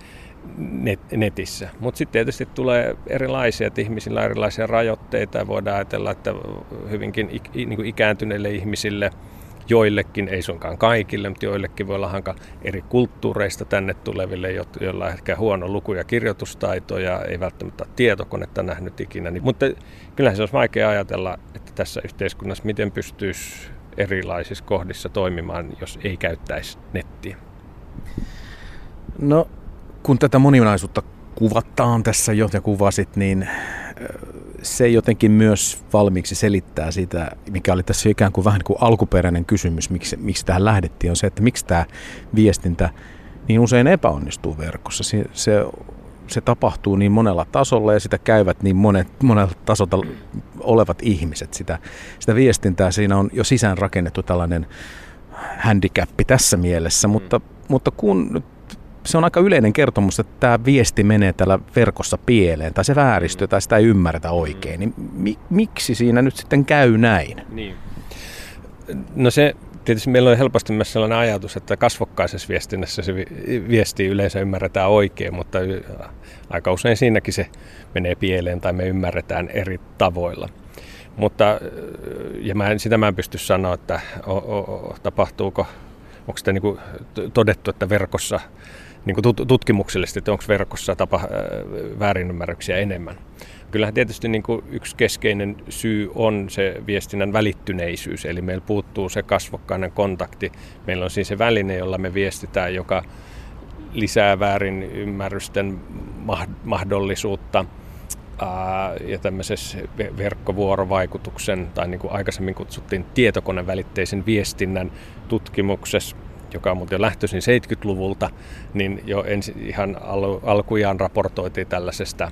net, netissä. Mutta sitten tietysti tulee erilaisia, että ihmisillä on erilaisia rajoitteita ja voidaan ajatella, että hyvinkin ik, niin kuin ikääntyneille ihmisille – joillekin, ei suinkaan kaikille, mutta joillekin voi olla hanka eri kulttuureista tänne tuleville, joilla on ehkä huono luku- ja kirjoitustaito ja ei välttämättä tietokonetta nähnyt ikinä. Niin, mutta kyllähän se olisi vaikea ajatella, että tässä yhteiskunnassa miten pystyisi erilaisissa kohdissa toimimaan, jos ei käyttäisi nettiä.
No, kun tätä moninaisuutta kuvataan tässä jo ja kuvasit, niin se jotenkin myös valmiiksi selittää sitä, mikä oli tässä ikään kuin vähän kuin alkuperäinen kysymys, miksi, miksi tähän lähdettiin, on se, että miksi tämä viestintä niin usein epäonnistuu verkossa. Se, se, se tapahtuu niin monella tasolla ja sitä käyvät niin monet, monella tasolla olevat ihmiset. Sitä, sitä viestintää siinä on jo sisään rakennettu tällainen handicappi tässä mielessä, mutta, mutta kun se on aika yleinen kertomus, että tämä viesti menee täällä verkossa pieleen, tai se vääristyy, tai sitä ei ymmärretä oikein. Niin mi- miksi siinä nyt sitten käy näin? Niin.
No se tietysti meillä on helposti myös sellainen ajatus, että kasvokkaisessa viestinnässä se viesti yleensä ymmärretään oikein, mutta aika usein siinäkin se menee pieleen tai me ymmärretään eri tavoilla. Mutta ja mä sitä mä en pysty sanoa, että o, o, tapahtuuko, onko sitä niin todettu, että verkossa niin kuin tutkimuksellisesti, että onko verkossa tapa äh, väärinymmärryksiä enemmän. Kyllähän tietysti niin kuin yksi keskeinen syy on se viestinnän välittyneisyys, eli meillä puuttuu se kasvokkainen kontakti. Meillä on siis se väline, jolla me viestitään, joka lisää väärinymmärrysten mahdollisuutta ja tämmöisessä verkkovuorovaikutuksen tai niin kuin aikaisemmin kutsuttiin tietokonevälitteisen viestinnän tutkimuksessa joka on muuten lähtöisin 70-luvulta, niin jo ensi, ihan al, alkujaan raportoitiin tällaisesta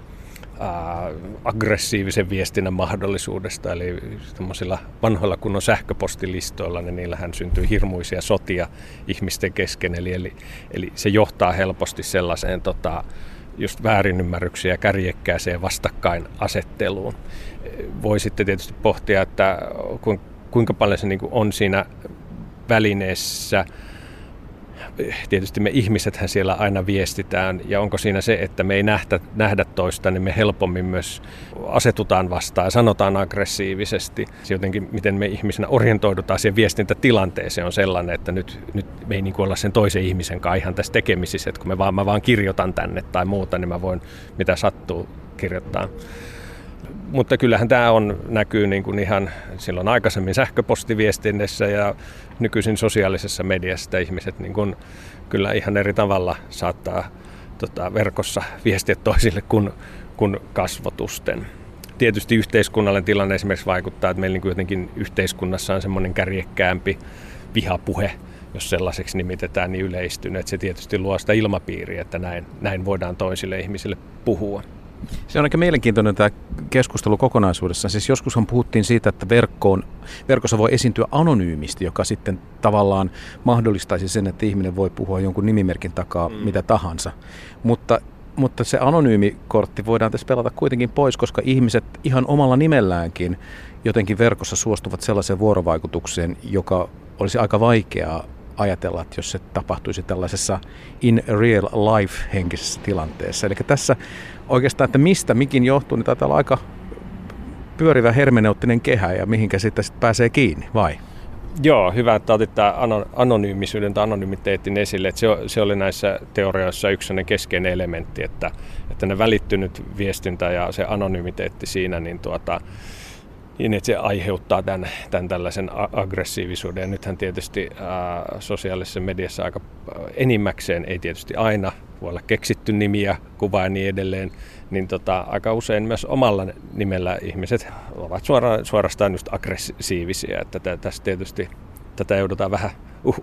ää, aggressiivisen viestinnän mahdollisuudesta, eli semmoisilla vanhoilla kunnon sähköpostilistoilla, niin niillähän syntyy hirmuisia sotia ihmisten kesken, eli, eli, eli se johtaa helposti sellaiseen tota, just väärinymmärryksiä kärjekkääseen vastakkainasetteluun. Voi sitten tietysti pohtia, että kuinka paljon se niin on siinä välineessä tietysti me ihmisethän siellä aina viestitään ja onko siinä se, että me ei nähdä, nähdä toista, niin me helpommin myös asetutaan vastaan ja sanotaan aggressiivisesti. Se jotenkin, miten me ihmisenä orientoidutaan siihen viestintätilanteeseen on sellainen, että nyt, nyt me ei niin kuin olla sen toisen ihmisen kanssa ihan tässä tekemisissä, että kun me vaan, mä vaan kirjoitan tänne tai muuta, niin mä voin mitä sattuu kirjoittaa mutta kyllähän tämä on, näkyy niin kuin ihan silloin aikaisemmin sähköpostiviestinnässä ja nykyisin sosiaalisessa mediassa, että ihmiset niin kuin kyllä ihan eri tavalla saattaa tota, verkossa viestiä toisille kuin, kuin kasvotusten. Tietysti yhteiskunnallinen tilanne esimerkiksi vaikuttaa, että meillä niin jotenkin yhteiskunnassa on semmoinen kärjekkäämpi vihapuhe, jos sellaiseksi nimitetään, niin yleistynyt. se tietysti luo sitä ilmapiiriä, että näin, näin voidaan toisille ihmisille puhua.
Se on aika mielenkiintoinen tämä keskustelu kokonaisuudessaan. Siis joskushan puhuttiin siitä, että verkkoon, verkossa voi esiintyä anonyymisti, joka sitten tavallaan mahdollistaisi sen, että ihminen voi puhua jonkun nimimerkin takaa mm. mitä tahansa. Mutta mutta se anonyymikortti voidaan tässä pelata kuitenkin pois, koska ihmiset ihan omalla nimelläänkin jotenkin verkossa suostuvat sellaiseen vuorovaikutukseen, joka olisi aika vaikeaa ajatella, että jos se tapahtuisi tällaisessa in real life henkisessä tilanteessa. Eli tässä oikeastaan, että mistä mikin johtuu, niin taitaa olla aika pyörivä hermeneuttinen kehä ja mihinkä sitten sit pääsee kiinni, vai?
Joo, hyvä, että otit tämä anonyymisyyden tai anonymiteetin esille. Että se, se oli näissä teorioissa yksi keskeinen elementti, että, että ne välittynyt viestintä ja se anonymiteetti siinä, niin tuota, niin että se aiheuttaa tämän, tämän tällaisen aggressiivisuuden. Ja nythän tietysti ää, sosiaalisessa mediassa aika enimmäkseen, ei tietysti aina, voi olla keksitty nimiä, kuvaa ja niin edelleen, niin tota, aika usein myös omalla nimellä ihmiset ovat suora, suorastaan just aggressiivisia. Että tästä tietysti tätä joudutaan vähän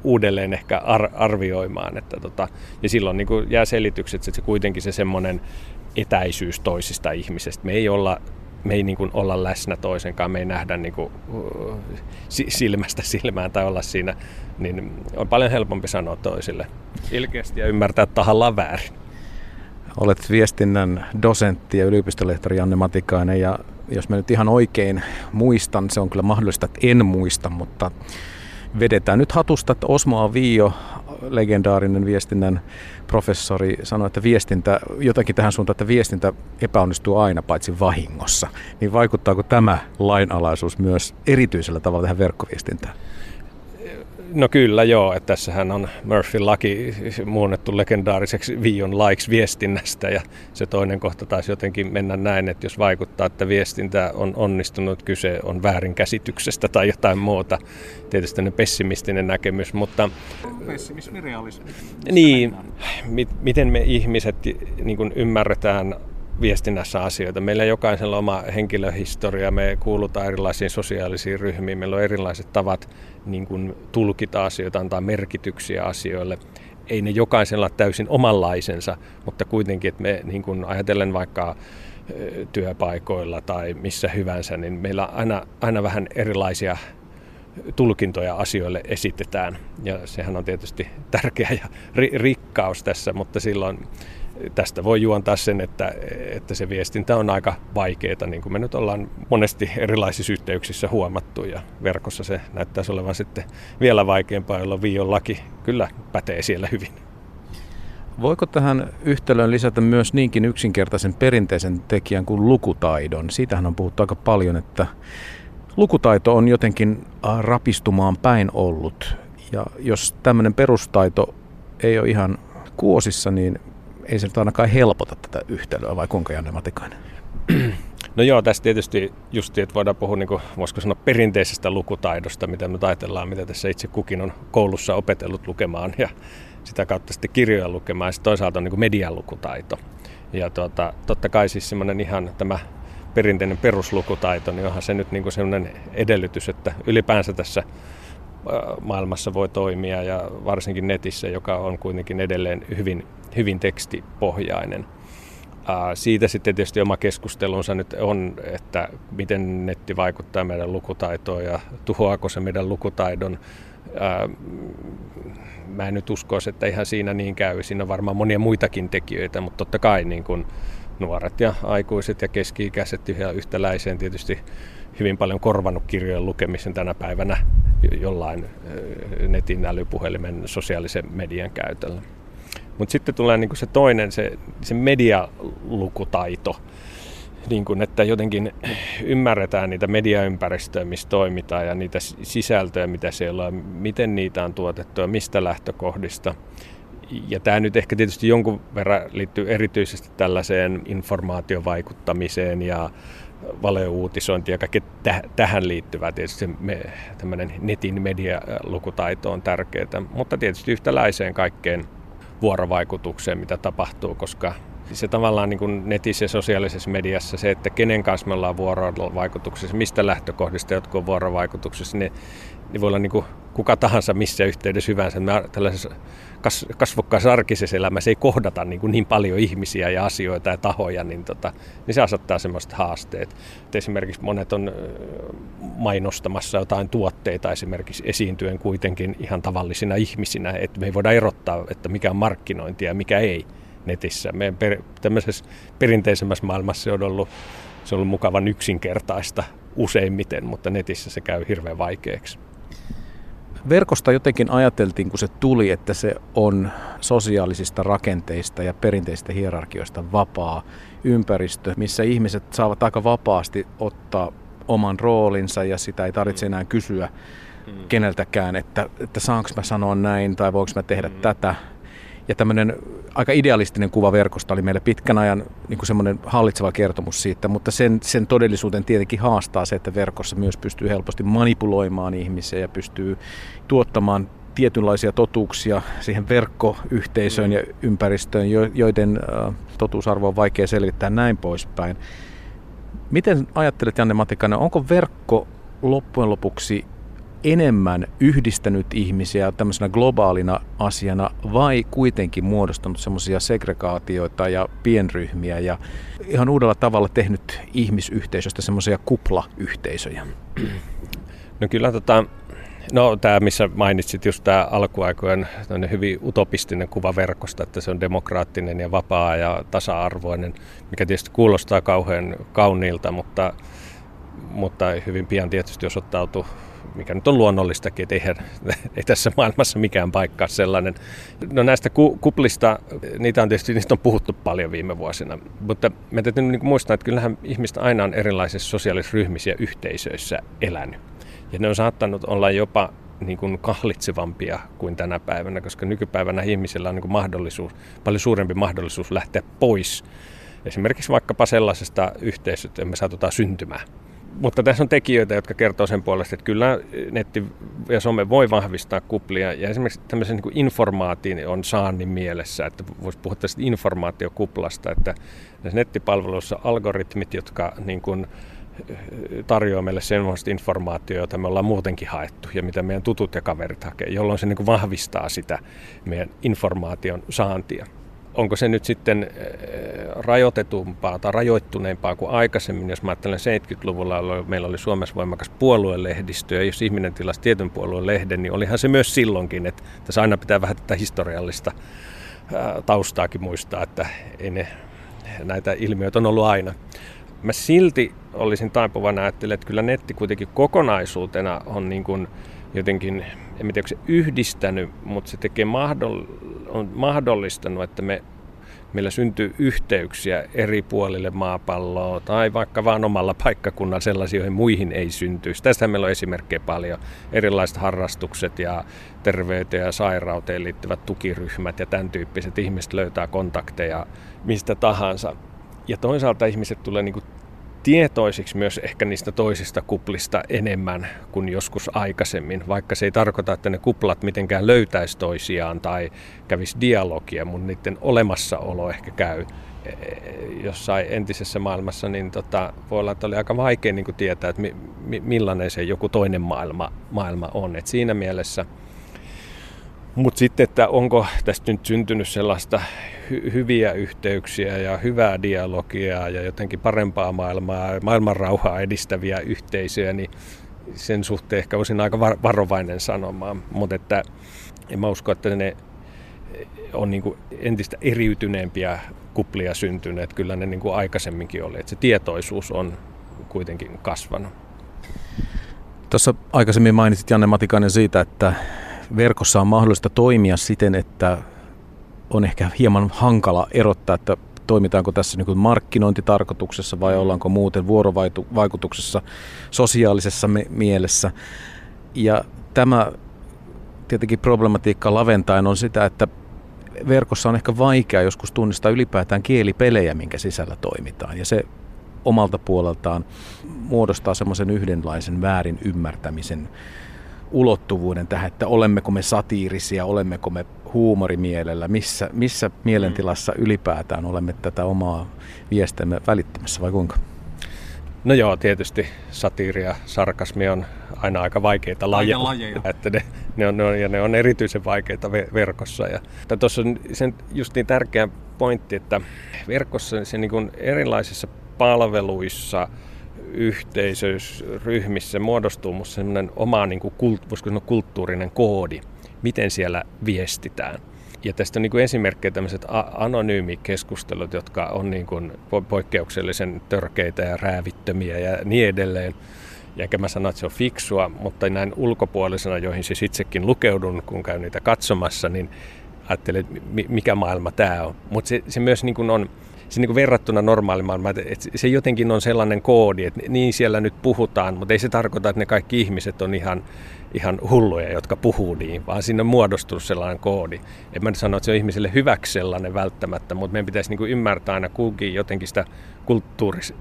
uudelleen ehkä ar- arvioimaan. Että tota, ja silloin niin kuin jää selitykset, että se kuitenkin se semmoinen etäisyys toisista ihmisistä. Me ei olla me ei niin kuin olla läsnä toisenkaan, me ei nähdä niin kuin, uh, silmästä silmään tai olla siinä, niin on paljon helpompi sanoa toisille ilkeästi ja ymmärtää tahallaan väärin.
Olet viestinnän dosentti ja yliopistolehtori Janne Matikainen ja jos mä nyt ihan oikein muistan, se on kyllä mahdollista, että en muista, mutta vedetään nyt hatusta, että Osmo Viio, legendaarinen viestinnän professori, sanoi, että viestintä, jotakin tähän suuntaan, että viestintä epäonnistuu aina paitsi vahingossa. Niin vaikuttaako tämä lainalaisuus myös erityisellä tavalla tähän verkkoviestintään?
No kyllä joo, että tässähän on Murphyn laki muunnettu legendaariseksi viion likes viestinnästä ja se toinen kohta taisi jotenkin mennä näin, että jos vaikuttaa, että viestintä on onnistunut, kyse on väärinkäsityksestä tai jotain muuta. Tietysti ne pessimistinen näkemys, mutta...
Pessimismi, realismi.
Niin, miten me ihmiset niin ymmärretään viestinnässä asioita. Meillä jokaisella oma henkilöhistoria, me kuulutaan erilaisiin sosiaalisiin ryhmiin, meillä on erilaiset tavat niin kuin tulkita asioita, antaa merkityksiä asioille. Ei ne jokaisella täysin omanlaisensa, mutta kuitenkin, että me niin kuin ajatellen vaikka työpaikoilla tai missä hyvänsä, niin meillä aina, aina vähän erilaisia tulkintoja asioille esitetään. Ja sehän on tietysti tärkeä ja rikkaus tässä, mutta silloin tästä voi juontaa sen, että, että se viestintä on aika vaikeaa, niin kuin me nyt ollaan monesti erilaisissa yhteyksissä huomattu, ja verkossa se näyttäisi olevan sitten vielä vaikeampaa, jolloin viion laki kyllä pätee siellä hyvin.
Voiko tähän yhtälöön lisätä myös niinkin yksinkertaisen perinteisen tekijän kuin lukutaidon? Siitähän on puhuttu aika paljon, että lukutaito on jotenkin rapistumaan päin ollut. Ja jos tämmöinen perustaito ei ole ihan kuosissa, niin ei se nyt ainakaan helpota tätä yhtälöä, vai kuinka Janne Matikainen?
No joo, tässä tietysti just, että voidaan puhua, niin kuin, voisiko sanoa, perinteisestä lukutaidosta, mitä me ajatellaan, mitä tässä itse kukin on koulussa opetellut lukemaan ja sitä kautta sitten kirjoja lukemaan. Ja sitten toisaalta on niin median lukutaito. Ja tuota, totta kai siis semmoinen ihan tämä perinteinen peruslukutaito, niin onhan se nyt niin semmoinen edellytys, että ylipäänsä tässä maailmassa voi toimia ja varsinkin netissä, joka on kuitenkin edelleen hyvin, hyvin tekstipohjainen. Siitä sitten tietysti oma keskustelunsa nyt on, että miten netti vaikuttaa meidän lukutaitoon ja tuhoaako se meidän lukutaidon. Mä en nyt uskoisi, että ihan siinä niin käy. Siinä on varmaan monia muitakin tekijöitä, mutta totta kai niin kuin nuoret ja aikuiset ja keski-ikäiset ihan yhtäläiseen tietysti hyvin paljon korvannut kirjojen lukemisen tänä päivänä jollain netin älypuhelimen sosiaalisen median käytöllä. Mutta sitten tulee niin se toinen, se, se medialukutaito, niin kuin, että jotenkin ymmärretään niitä mediaympäristöjä, missä toimitaan ja niitä sisältöjä, mitä siellä on, miten niitä on tuotettu ja mistä lähtökohdista. Ja tämä nyt ehkä tietysti jonkun verran liittyy erityisesti tällaiseen informaatiovaikuttamiseen ja valeuutisointi ja kaikki täh- tähän liittyvää. Tietysti me, tämmöinen netin medialukutaito on tärkeää, mutta tietysti yhtäläiseen kaikkeen vuorovaikutukseen, mitä tapahtuu, koska se tavallaan niin kuin netissä ja sosiaalisessa mediassa se, että kenen kanssa me ollaan vuorovaikutuksessa, mistä lähtökohdista jotkut on vuorovaikutuksessa, niin, niin voi olla niin kuin kuka tahansa missä yhteydessä hyvänsä. Me tällaisessa kasvokkaassa arkisessa elämässä ei kohdata niin, kuin niin paljon ihmisiä ja asioita ja tahoja, niin, tota, niin se asettaa semmoista haasteet. Et esimerkiksi monet on mainostamassa jotain tuotteita esimerkiksi esiintyen kuitenkin ihan tavallisina ihmisinä, että me ei voida erottaa, että mikä on markkinointia ja mikä ei netissä. Meidän per, tämmöisessä perinteisemmässä maailmassa se on ollut, se on ollut mukavan yksinkertaista useimmiten, mutta netissä se käy hirveän vaikeaksi.
Verkosta jotenkin ajateltiin, kun se tuli, että se on sosiaalisista rakenteista ja perinteistä hierarkioista vapaa ympäristö, missä ihmiset saavat aika vapaasti ottaa oman roolinsa ja sitä ei tarvitse enää kysyä mm. keneltäkään, että, että saanko mä sanoa näin tai voinko mä tehdä mm. tätä. Ja tämmöinen aika idealistinen kuva verkosta oli meille pitkän ajan niin kuin semmoinen hallitseva kertomus siitä, mutta sen, sen todellisuuden tietenkin haastaa se, että verkossa myös pystyy helposti manipuloimaan ihmisiä ja pystyy tuottamaan tietynlaisia totuuksia siihen verkkoyhteisöön ja ympäristöön, joiden totuusarvo on vaikea selvittää näin poispäin. Miten ajattelet, Janne Matikainen, onko verkko loppujen lopuksi enemmän yhdistänyt ihmisiä tämmöisenä globaalina asiana vai kuitenkin muodostanut semmoisia segregaatioita ja pienryhmiä ja ihan uudella tavalla tehnyt ihmisyhteisöstä semmoisia kuplayhteisöjä?
No kyllä tota, No tämä, missä mainitsit just tämä alkuaikojen hyvin utopistinen kuva verkosta, että se on demokraattinen ja vapaa ja tasa-arvoinen, mikä tietysti kuulostaa kauhean kauniilta, mutta, mutta hyvin pian tietysti osoittautuu mikä nyt on luonnollistakin, että eihän, ei tässä maailmassa mikään paikka sellainen. No näistä ku, kuplista, niitä on tietysti niistä on puhuttu paljon viime vuosina, mutta me täytyy niin muistaa, että kyllähän ihmistä aina on erilaisissa sosiaalisissa ryhmissä ja yhteisöissä elänyt. Ja ne on saattanut olla jopa niin kuin kahlitsevampia kuin tänä päivänä, koska nykypäivänä ihmisillä on niin kuin mahdollisuus, paljon suurempi mahdollisuus lähteä pois esimerkiksi vaikkapa sellaisesta yhteisöstä, että me saatutaan syntymään. Mutta tässä on tekijöitä, jotka kertoo sen puolesta, että kyllä netti ja some voi vahvistaa kuplia. Ja esimerkiksi tämmöisen niin informaation on saannin mielessä, että voisi puhua tästä informaatiokuplasta, että näissä nettipalveluissa algoritmit, jotka niin kuin tarjoaa meille semmoista informaatiota, jota me ollaan muutenkin haettu ja mitä meidän tutut ja kaverit hakee, jolloin se niin kuin vahvistaa sitä meidän informaation saantia. Onko se nyt sitten äh, rajoitetumpaa tai rajoittuneempaa kuin aikaisemmin, jos mä ajattelen 70-luvulla meillä oli Suomessa voimakas puoluelehdistö ja jos ihminen tilasi tietyn puolueen lehden, niin olihan se myös silloinkin, että tässä aina pitää vähän tätä historiallista äh, taustaakin muistaa, että ei ne, näitä ilmiöitä on ollut aina. Mä silti olisin taipuvana ajattelemaan, että kyllä netti kuitenkin kokonaisuutena on niin kuin jotenkin, en tiedä, onko se yhdistänyt, mutta se tekee mahdoll, on mahdollistanut, että me, meillä syntyy yhteyksiä eri puolille maapalloa tai vaikka vaan omalla paikkakunnalla sellaisia, joihin muihin ei syntyisi. Tästä meillä on esimerkkejä paljon. Erilaiset harrastukset ja terveyteen ja sairauteen liittyvät tukiryhmät ja tämän tyyppiset ihmiset löytää kontakteja mistä tahansa. Ja toisaalta ihmiset tulee niin tietoisiksi myös ehkä niistä toisista kuplista enemmän kuin joskus aikaisemmin, vaikka se ei tarkoita, että ne kuplat mitenkään löytäisi toisiaan tai kävisi dialogia, mutta niiden olemassaolo ehkä käy e, jossain entisessä maailmassa, niin tota, voi olla, että oli aika vaikea niin tietää, että mi, mi, millainen se joku toinen maailma, maailma on. Et siinä mielessä – mutta sitten, että onko tästä nyt syntynyt sellaista hy- hyviä yhteyksiä ja hyvää dialogia ja jotenkin parempaa maailmaa, maailman rauhaa edistäviä yhteisöjä, niin sen suhteen ehkä olisin aika varovainen sanomaan. Mutta että en mä usko, että ne on niin kuin entistä eriytyneempiä kuplia syntyneet. Kyllä ne niin kuin aikaisemminkin oli. Että se tietoisuus on kuitenkin kasvanut.
Tuossa aikaisemmin mainitsit Janne Matikainen siitä, että verkossa on mahdollista toimia siten, että on ehkä hieman hankala erottaa, että toimitaanko tässä niin markkinointitarkoituksessa vai mm. ollaanko muuten vuorovaikutuksessa sosiaalisessa mielessä. Ja tämä tietenkin problematiikka laventaen on sitä, että verkossa on ehkä vaikea joskus tunnistaa ylipäätään kielipelejä, minkä sisällä toimitaan. Ja se omalta puoleltaan muodostaa semmoisen yhdenlaisen väärin ymmärtämisen ulottuvuuden tähän, että olemmeko me satiirisia, olemmeko me huumorimielellä, missä, missä mielentilassa ylipäätään olemme tätä omaa viestimme välittämässä vai kuinka?
No joo, tietysti satiiri ja sarkasmi on aina aika vaikeita lajeja. lajeja. Että ne, ne, on, ne on, ja ne on erityisen vaikeita verkossa. Ja, tuossa on sen just niin tärkeä pointti, että verkossa se niin kuin erilaisissa palveluissa – yhteisöryhmissä muodostuu musta semmoinen oma niin kuin kult, sanoa, kulttuurinen koodi, miten siellä viestitään. Ja tästä on niin kuin esimerkkejä tämmöiset anonyymikeskustelut, jotka on niin kuin poikkeuksellisen törkeitä ja räävittömiä ja niin edelleen. Ja enkä mä sano, että se on fiksua, mutta näin ulkopuolisena, joihin siis itsekin lukeudun, kun käyn niitä katsomassa, niin ajattelen, että mikä maailma tämä on. Mutta se, se myös niin kuin on se niin kuin verrattuna normaalimaailmaan, että se jotenkin on sellainen koodi, että niin siellä nyt puhutaan, mutta ei se tarkoita, että ne kaikki ihmiset on ihan, ihan hulluja, jotka puhuu niin, vaan siinä on muodostunut sellainen koodi. En mä nyt sano, että se on ihmiselle hyväksi sellainen välttämättä, mutta meidän pitäisi niin kuin ymmärtää aina kukin jotenkin sitä kulttuuris,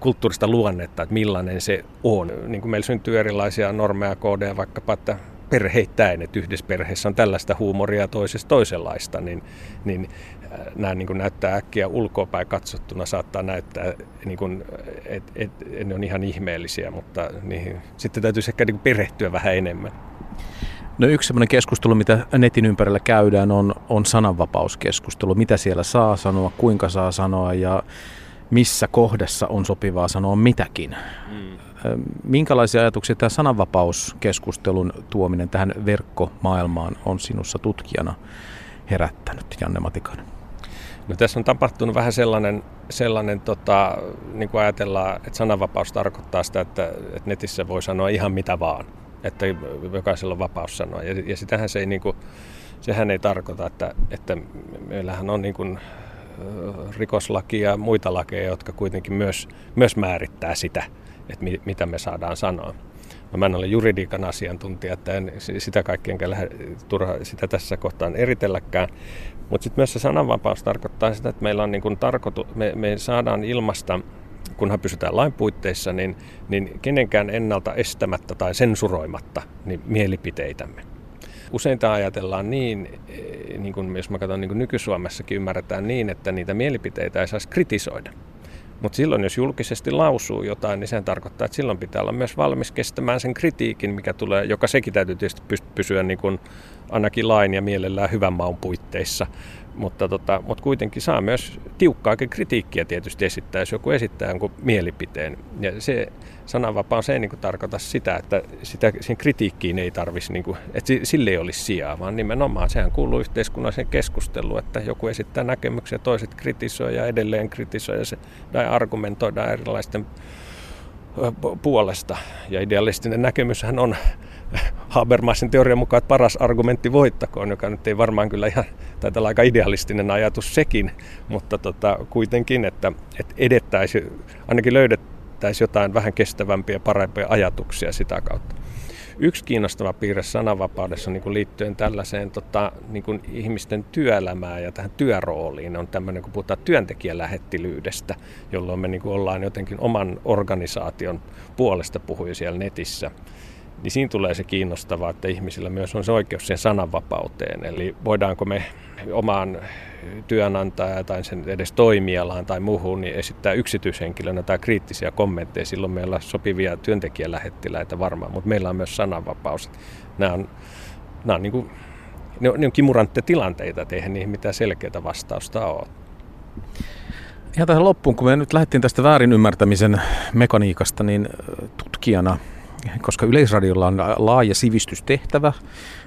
kulttuurista luonnetta, että millainen se on. Niin kuin meillä syntyy erilaisia normeja, koodeja, vaikkapa, että perheittäin, että yhdessä perheessä on tällaista huumoria ja toisessa toisenlaista, niin, niin nämä niin kuin näyttää äkkiä ulkoapäin katsottuna, saattaa näyttää, niin kuin, että et, et ne on ihan ihmeellisiä, mutta niihin sitten täytyisi ehkä niin kuin perehtyä vähän enemmän.
No yksi sellainen keskustelu, mitä netin ympärillä käydään, on, on sananvapauskeskustelu. Mitä siellä saa sanoa, kuinka saa sanoa ja missä kohdassa on sopivaa sanoa mitäkin. Mm. Minkälaisia ajatuksia tämä sananvapauskeskustelun tuominen tähän verkkomaailmaan on sinussa tutkijana herättänyt, Janne Matikainen?
No tässä on tapahtunut vähän sellainen, sellainen tota, niin kuin ajatellaan, että sananvapaus tarkoittaa sitä, että, että netissä voi sanoa ihan mitä vaan. Että jokaisella on vapaus sanoa. Ja, ja sitähän se ei, niin kuin, sehän ei tarkoita, että, että meillähän on niin kuin, rikoslaki ja muita lakeja, jotka kuitenkin myös, myös määrittää sitä, että mi, mitä me saadaan sanoa. No, mä en ole juridiikan asiantuntija, että en sitä kaikkien lähde turha sitä tässä kohtaan eritelläkään. Mutta sitten myös se sananvapaus tarkoittaa sitä, että meillä on niin tarkoitu, me, me saadaan ilmasta, kunhan pysytään lain puitteissa, niin, niin kenenkään ennalta estämättä tai sensuroimatta niin mielipiteitämme. Usein tämä ajatellaan niin, niin kuin jos mä katson niin kuin nyky-Suomessakin ymmärretään niin, että niitä mielipiteitä ei saisi kritisoida. Mutta silloin, jos julkisesti lausuu jotain, niin se tarkoittaa, että silloin pitää olla myös valmis kestämään sen kritiikin, mikä tulee, joka sekin täytyy tietysti pysyä niin kuin ainakin lain ja mielellään hyvän maun puitteissa. Mutta, tota, mutta kuitenkin saa myös tiukkaakin kritiikkiä tietysti esittää, jos joku esittää jonkun mielipiteen. Ja se sananvapaus ei niin kuin tarkoita sitä, että sitä, siihen kritiikkiin ei tarvitsisi, niin kuin, että sille ei olisi sijaa, vaan nimenomaan sehän kuuluu yhteiskunnalliseen keskusteluun, että joku esittää näkemyksiä, toiset kritisoi ja edelleen kritisoi ja se, tai argumentoidaan erilaisten puolesta. Ja idealistinen näkemyshän on Habermasin teorian mukaan, että paras argumentti voittakoon, joka nyt ei varmaan kyllä ihan, taitaa olla aika idealistinen ajatus sekin, mutta tota, kuitenkin, että, että edettäisiin, ainakin löydettäisiin jotain vähän kestävämpiä, parempia ajatuksia sitä kautta. Yksi kiinnostava piirre sananvapaudessa niin kuin liittyen tällaiseen tota, niin kuin ihmisten työelämään ja tähän työrooliin on tämmöinen, kun puhutaan työntekijälähettilyydestä, jolloin me niin kuin ollaan jotenkin oman organisaation puolesta puhuja siellä netissä niin siinä tulee se kiinnostavaa, että ihmisillä myös on se oikeus siihen sananvapauteen. Eli voidaanko me omaan työnantajaan tai sen edes toimialaan tai muuhun niin esittää yksityishenkilönä tai kriittisiä kommentteja. Silloin meillä on sopivia työntekijälähettiläitä varmaan, mutta meillä on myös sananvapaus. Nämä on, nämä on, niin kuin, ne on, ne on kimurantteja tilanteita, että eihän niihin mitään selkeää vastausta ole.
Ihan tähän loppuun, kun me nyt lähdettiin tästä väärin ymmärtämisen mekaniikasta, niin tutkijana – koska Yleisradiolla on laaja sivistystehtävä,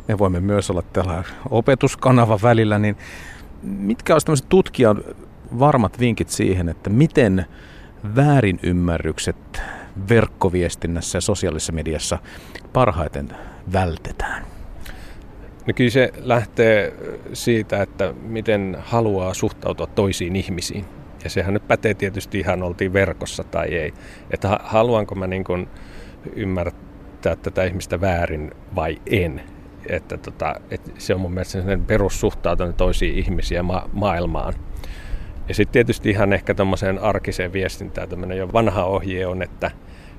me voimme myös olla tällä opetuskanava välillä, niin mitkä olisivat tämmöiset tutkijan varmat vinkit siihen, että miten väärinymmärrykset verkkoviestinnässä ja sosiaalisessa mediassa parhaiten vältetään?
No kyllä se lähtee siitä, että miten haluaa suhtautua toisiin ihmisiin. Ja sehän nyt pätee tietysti ihan oltiin verkossa tai ei. Että haluanko mä niin kuin ymmärtää tätä ihmistä väärin vai en. Että tota, että se on mun mielestä sellainen perussuhtautuminen toisiin ihmisiä ma- maailmaan. Ja sitten tietysti ihan ehkä tämmöiseen arkiseen viestintään tämmöinen jo vanha ohje on, että,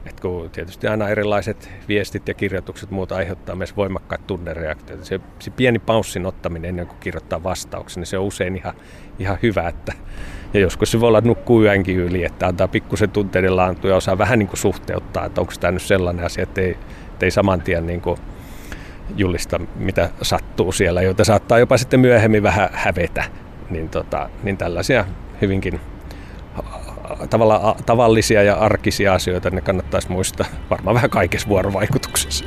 että kun tietysti aina erilaiset viestit ja kirjoitukset muuta aiheuttaa myös voimakkaat tunnereaktioita. Se, se pieni paussin ottaminen ennen kuin kirjoittaa vastauksen, niin se on usein ihan, ihan hyvä, että ja joskus se voi olla, että nukkuu yönkin yli, että antaa pikkusen tunteiden laantua ja osaa vähän niin kuin suhteuttaa, että onko tämä nyt sellainen asia, että ei, että ei saman tien niin kuin julista, mitä sattuu siellä, joita saattaa jopa sitten myöhemmin vähän hävetä. Niin, tota, niin tällaisia hyvinkin tavalla, tavallisia ja arkisia asioita ne kannattaisi muistaa varmaan vähän kaikessa vuorovaikutuksessa.